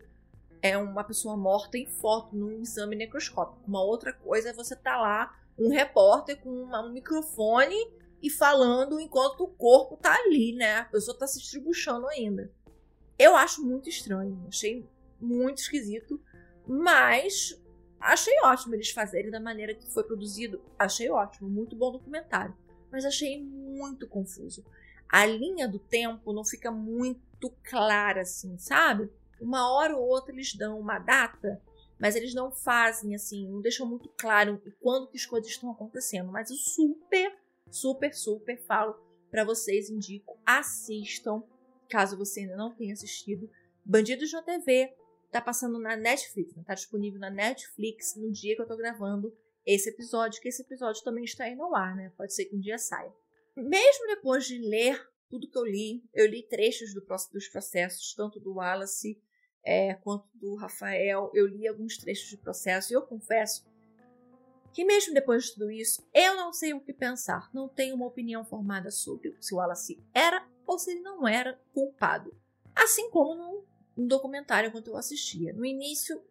é uma pessoa morta em foto num exame necroscópico. Uma outra coisa é você tá lá, um repórter com uma, um microfone e falando enquanto o corpo tá ali, né? A pessoa tá se estribuchando ainda. Eu acho muito estranho, achei muito esquisito, mas achei ótimo eles fazerem da maneira que foi produzido. Achei ótimo, muito bom documentário, mas achei muito confuso. A linha do tempo não fica muito clara assim, sabe? Uma hora ou outra eles dão uma data, mas eles não fazem assim, não deixam muito claro quando que as coisas estão acontecendo. Mas eu super super, super falo para vocês, indico, assistam, caso você ainda não tenha assistido. Bandidos na TV tá passando na Netflix, tá disponível na Netflix no dia que eu tô gravando esse episódio, que esse episódio também está aí no ar, né? Pode ser que um dia saia. Mesmo depois de ler tudo que eu li, eu li trechos do, dos processos, tanto do Wallace é, quanto do Rafael, eu li alguns trechos de processo e eu confesso que mesmo depois de tudo isso, eu não sei o que pensar, não tenho uma opinião formada sobre se o Wallace era ou se ele não era culpado. Assim como no, no documentário enquanto eu assistia. No início,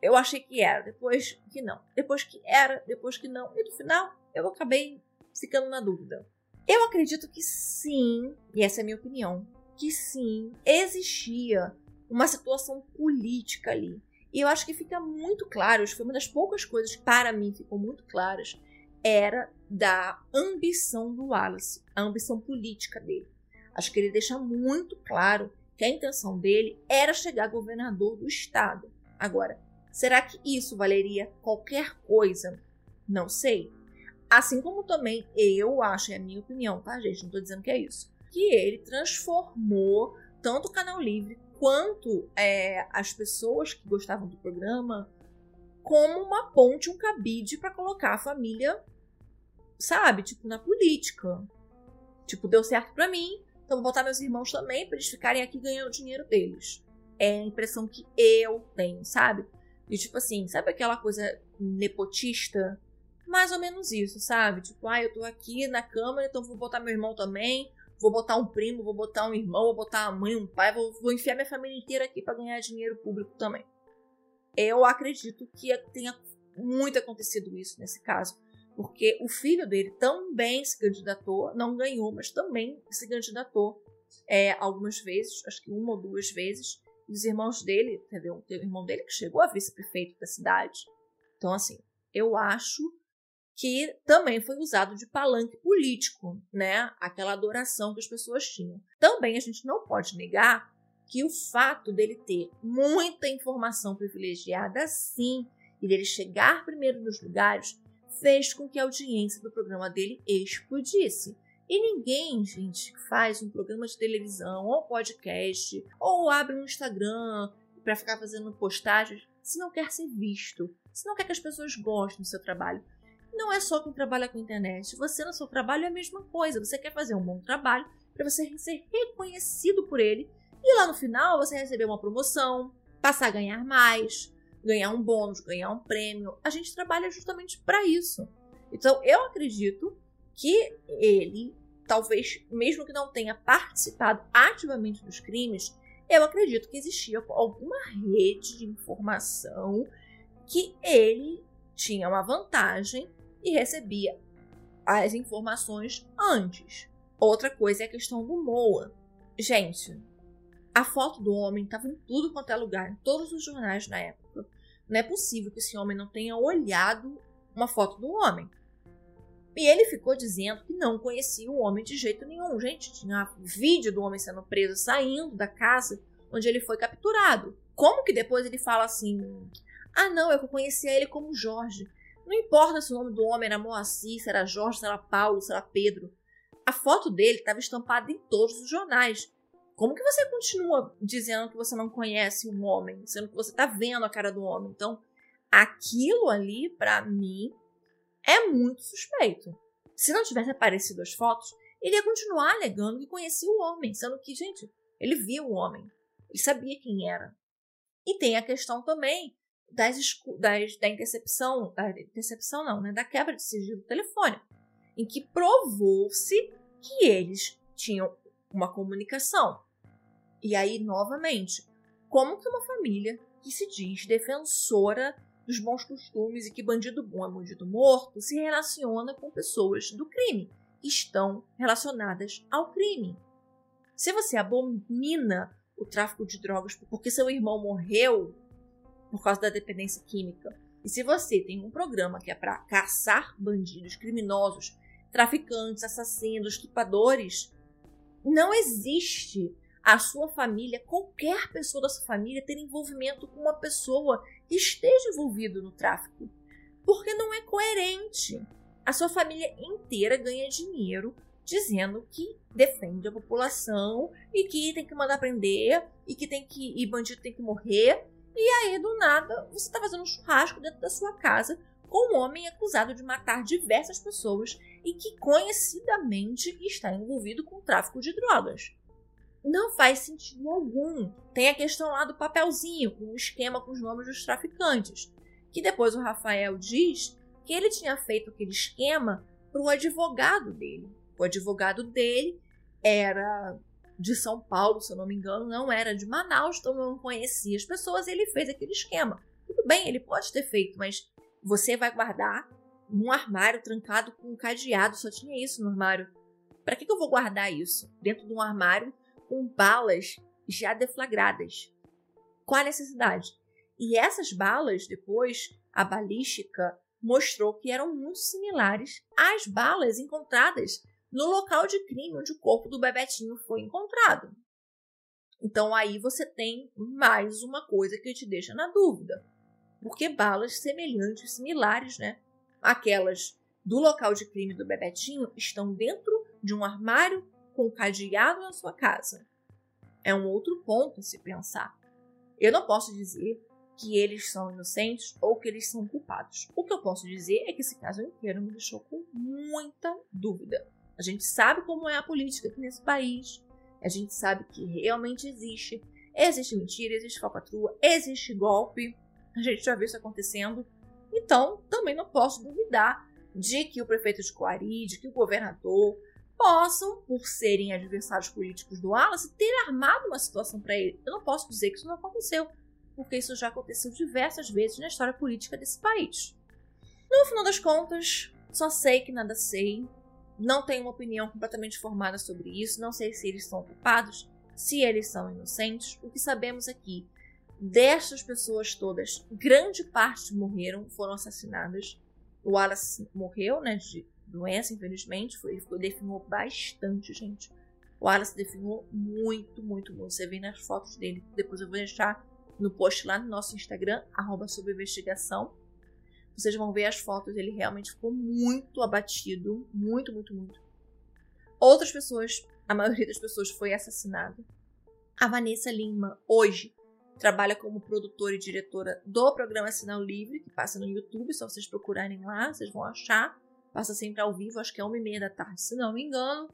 eu achei que era, depois que não. Depois que era, depois que não. E no final, eu acabei ficando na dúvida. Eu acredito que sim, e essa é a minha opinião, que sim, existia uma situação política ali. E eu acho que fica muito claro, que foi uma das poucas coisas que para mim ficou muito claras, era da ambição do Wallace, a ambição política dele. Acho que ele deixa muito claro que a intenção dele era chegar governador do estado. Agora, será que isso valeria qualquer coisa? Não sei. Assim como também eu acho, é a minha opinião, tá, gente? Não tô dizendo que é isso. Que ele transformou tanto o Canal Livre quanto é, as pessoas que gostavam do programa como uma ponte, um cabide para colocar a família, sabe, tipo na política. Tipo, deu certo para mim, então vou botar meus irmãos também para eles ficarem aqui ganhando o dinheiro deles. É a impressão que eu tenho, sabe? E tipo assim, sabe aquela coisa nepotista? Mais ou menos isso, sabe? Tipo, ah, eu tô aqui na Câmara, então vou botar meu irmão também vou botar um primo, vou botar um irmão, vou botar a mãe, um pai, vou, vou enfiar minha família inteira aqui para ganhar dinheiro público também. Eu acredito que tenha muito acontecido isso nesse caso, porque o filho dele também se candidatou, não ganhou, mas também se candidatou é, algumas vezes, acho que uma ou duas vezes. E os irmãos dele? Teve um irmão dele que chegou a vice-prefeito da cidade. Então, assim, eu acho que também foi usado de palanque político, né? Aquela adoração que as pessoas tinham. Também a gente não pode negar que o fato dele ter muita informação privilegiada, sim, e dele chegar primeiro nos lugares, fez com que a audiência do programa dele explodisse. E ninguém, gente, faz um programa de televisão ou podcast ou abre um Instagram para ficar fazendo postagens se não quer ser visto, se não quer que as pessoas gostem do seu trabalho. Não é só quem trabalha com internet. Você no seu trabalho é a mesma coisa. Você quer fazer um bom trabalho para você ser reconhecido por ele e lá no final você receber uma promoção, passar a ganhar mais, ganhar um bônus, ganhar um prêmio. A gente trabalha justamente para isso. Então eu acredito que ele, talvez, mesmo que não tenha participado ativamente dos crimes, eu acredito que existia alguma rede de informação que ele tinha uma vantagem e recebia as informações antes. Outra coisa é a questão do Moa. Gente, a foto do homem estava em tudo quanto é lugar, em todos os jornais na época. Não é possível que esse homem não tenha olhado uma foto do homem. E ele ficou dizendo que não conhecia o homem de jeito nenhum. Gente, tinha vídeo do homem sendo preso saindo da casa onde ele foi capturado. Como que depois ele fala assim: Ah, não, eu conhecia ele como Jorge. Não importa se o nome do homem era Moacir, se era Jorge, se era Paulo, se era Pedro. A foto dele estava estampada em todos os jornais. Como que você continua dizendo que você não conhece um homem, sendo que você está vendo a cara do homem? Então, aquilo ali, para mim, é muito suspeito. Se não tivesse aparecido as fotos, ele ia continuar alegando que conhecia o homem, sendo que, gente, ele viu o homem. Ele sabia quem era. E tem a questão também das, das, da intercepção, da intercepção não, né? Da quebra de sigilo telefônico, em que provou-se que eles tinham uma comunicação. E aí, novamente, como que uma família que se diz defensora dos bons costumes e que bandido bom é bandido morto se relaciona com pessoas do crime estão relacionadas ao crime? Se você abomina o tráfico de drogas porque seu irmão morreu por causa da dependência química, e se você tem um programa que é para caçar bandidos, criminosos, traficantes, assassinos, estupradores, não existe a sua família, qualquer pessoa da sua família, ter envolvimento com uma pessoa que esteja envolvido no tráfico. Porque não é coerente. A sua família inteira ganha dinheiro dizendo que defende a população e que tem que mandar prender e que tem que e bandido tem que morrer. E aí do nada você está fazendo um churrasco dentro da sua casa com um homem acusado de matar diversas pessoas e que conhecidamente está envolvido com o tráfico de drogas. Não faz sentido algum. Tem a questão lá do papelzinho, com um esquema com os nomes dos traficantes, que depois o Rafael diz que ele tinha feito aquele esquema para o advogado dele. O advogado dele era de São Paulo, se eu não me engano, não era de Manaus, então não conhecia as pessoas e ele fez aquele esquema. Tudo bem, ele pode ter feito, mas você vai guardar num armário trancado com um cadeado, só tinha isso no armário. Para que, que eu vou guardar isso dentro de um armário com balas já deflagradas? Qual a necessidade? E essas balas, depois, a balística mostrou que eram muito similares às balas encontradas no local de crime onde o corpo do Bebetinho foi encontrado. Então aí você tem mais uma coisa que te deixa na dúvida. Porque balas semelhantes, similares, né? Aquelas do local de crime do Bebetinho estão dentro de um armário com cadeado na sua casa. É um outro ponto a se pensar. Eu não posso dizer que eles são inocentes ou que eles são culpados. O que eu posso dizer é que esse caso inteiro me deixou com muita dúvida. A gente sabe como é a política aqui nesse país. A gente sabe que realmente existe. Existe mentira, existe falcatrua, existe golpe. A gente já viu isso acontecendo. Então, também não posso duvidar de que o prefeito de Coari, de que o governador possam, por serem adversários políticos do Wallace, ter armado uma situação para ele. Eu não posso dizer que isso não aconteceu, porque isso já aconteceu diversas vezes na história política desse país. No final das contas, só sei que nada sei. Não tenho uma opinião completamente formada sobre isso. Não sei se eles são culpados, se eles são inocentes. O que sabemos aqui, destas pessoas todas, grande parte morreram, foram assassinadas. O Wallace morreu, né, de doença, infelizmente. Foi, ele definhou bastante, gente. O Wallace definhou muito, muito, muito. Você vê nas fotos dele. Depois eu vou deixar no post lá no nosso Instagram, arroba sobre investigação vocês vão ver as fotos, ele realmente ficou muito abatido, muito, muito, muito. Outras pessoas, a maioria das pessoas foi assassinada. A Vanessa Lima, hoje, trabalha como produtora e diretora do programa Sinal Livre, que passa no YouTube, só vocês procurarem lá, vocês vão achar. Passa sempre ao vivo, acho que é uma e meia da tarde, se não me engano.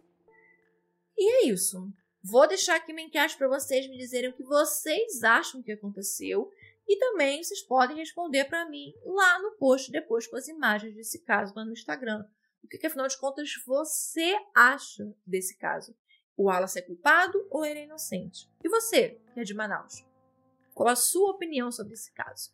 E é isso. Vou deixar aqui uma enquete para vocês me dizerem o que vocês acham que aconteceu. E também vocês podem responder para mim lá no post depois com as imagens desse caso lá no Instagram. O que, que afinal de contas você acha desse caso? O Wallace é culpado ou ele é inocente? E você, que é de Manaus? Qual a sua opinião sobre esse caso?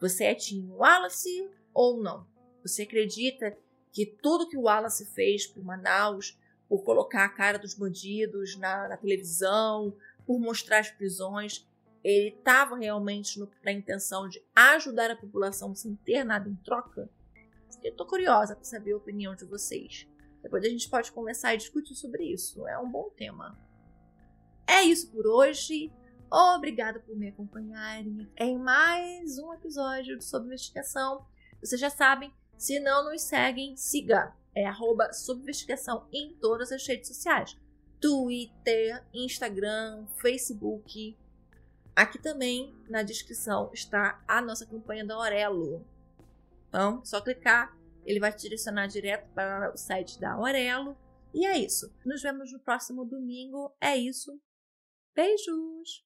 Você é Tim Wallace ou não? Você acredita que tudo que o Wallace fez por Manaus, por colocar a cara dos bandidos na, na televisão, por mostrar as prisões, ele estava realmente no, na intenção de ajudar a população sem ter nada em troca? Eu tô curiosa para saber a opinião de vocês. Depois a gente pode conversar e discutir sobre isso. É um bom tema. É isso por hoje. Obrigada por me acompanharem em mais um episódio sobre investigação. Vocês já sabem, se não nos seguem, siga. É arroba investigação em todas as redes sociais. Twitter, Instagram, Facebook. Aqui também na descrição está a nossa campanha da Aurelo. Então, só clicar ele vai te direcionar direto para o site da Aurelo. E é isso. Nos vemos no próximo domingo. É isso. Beijos!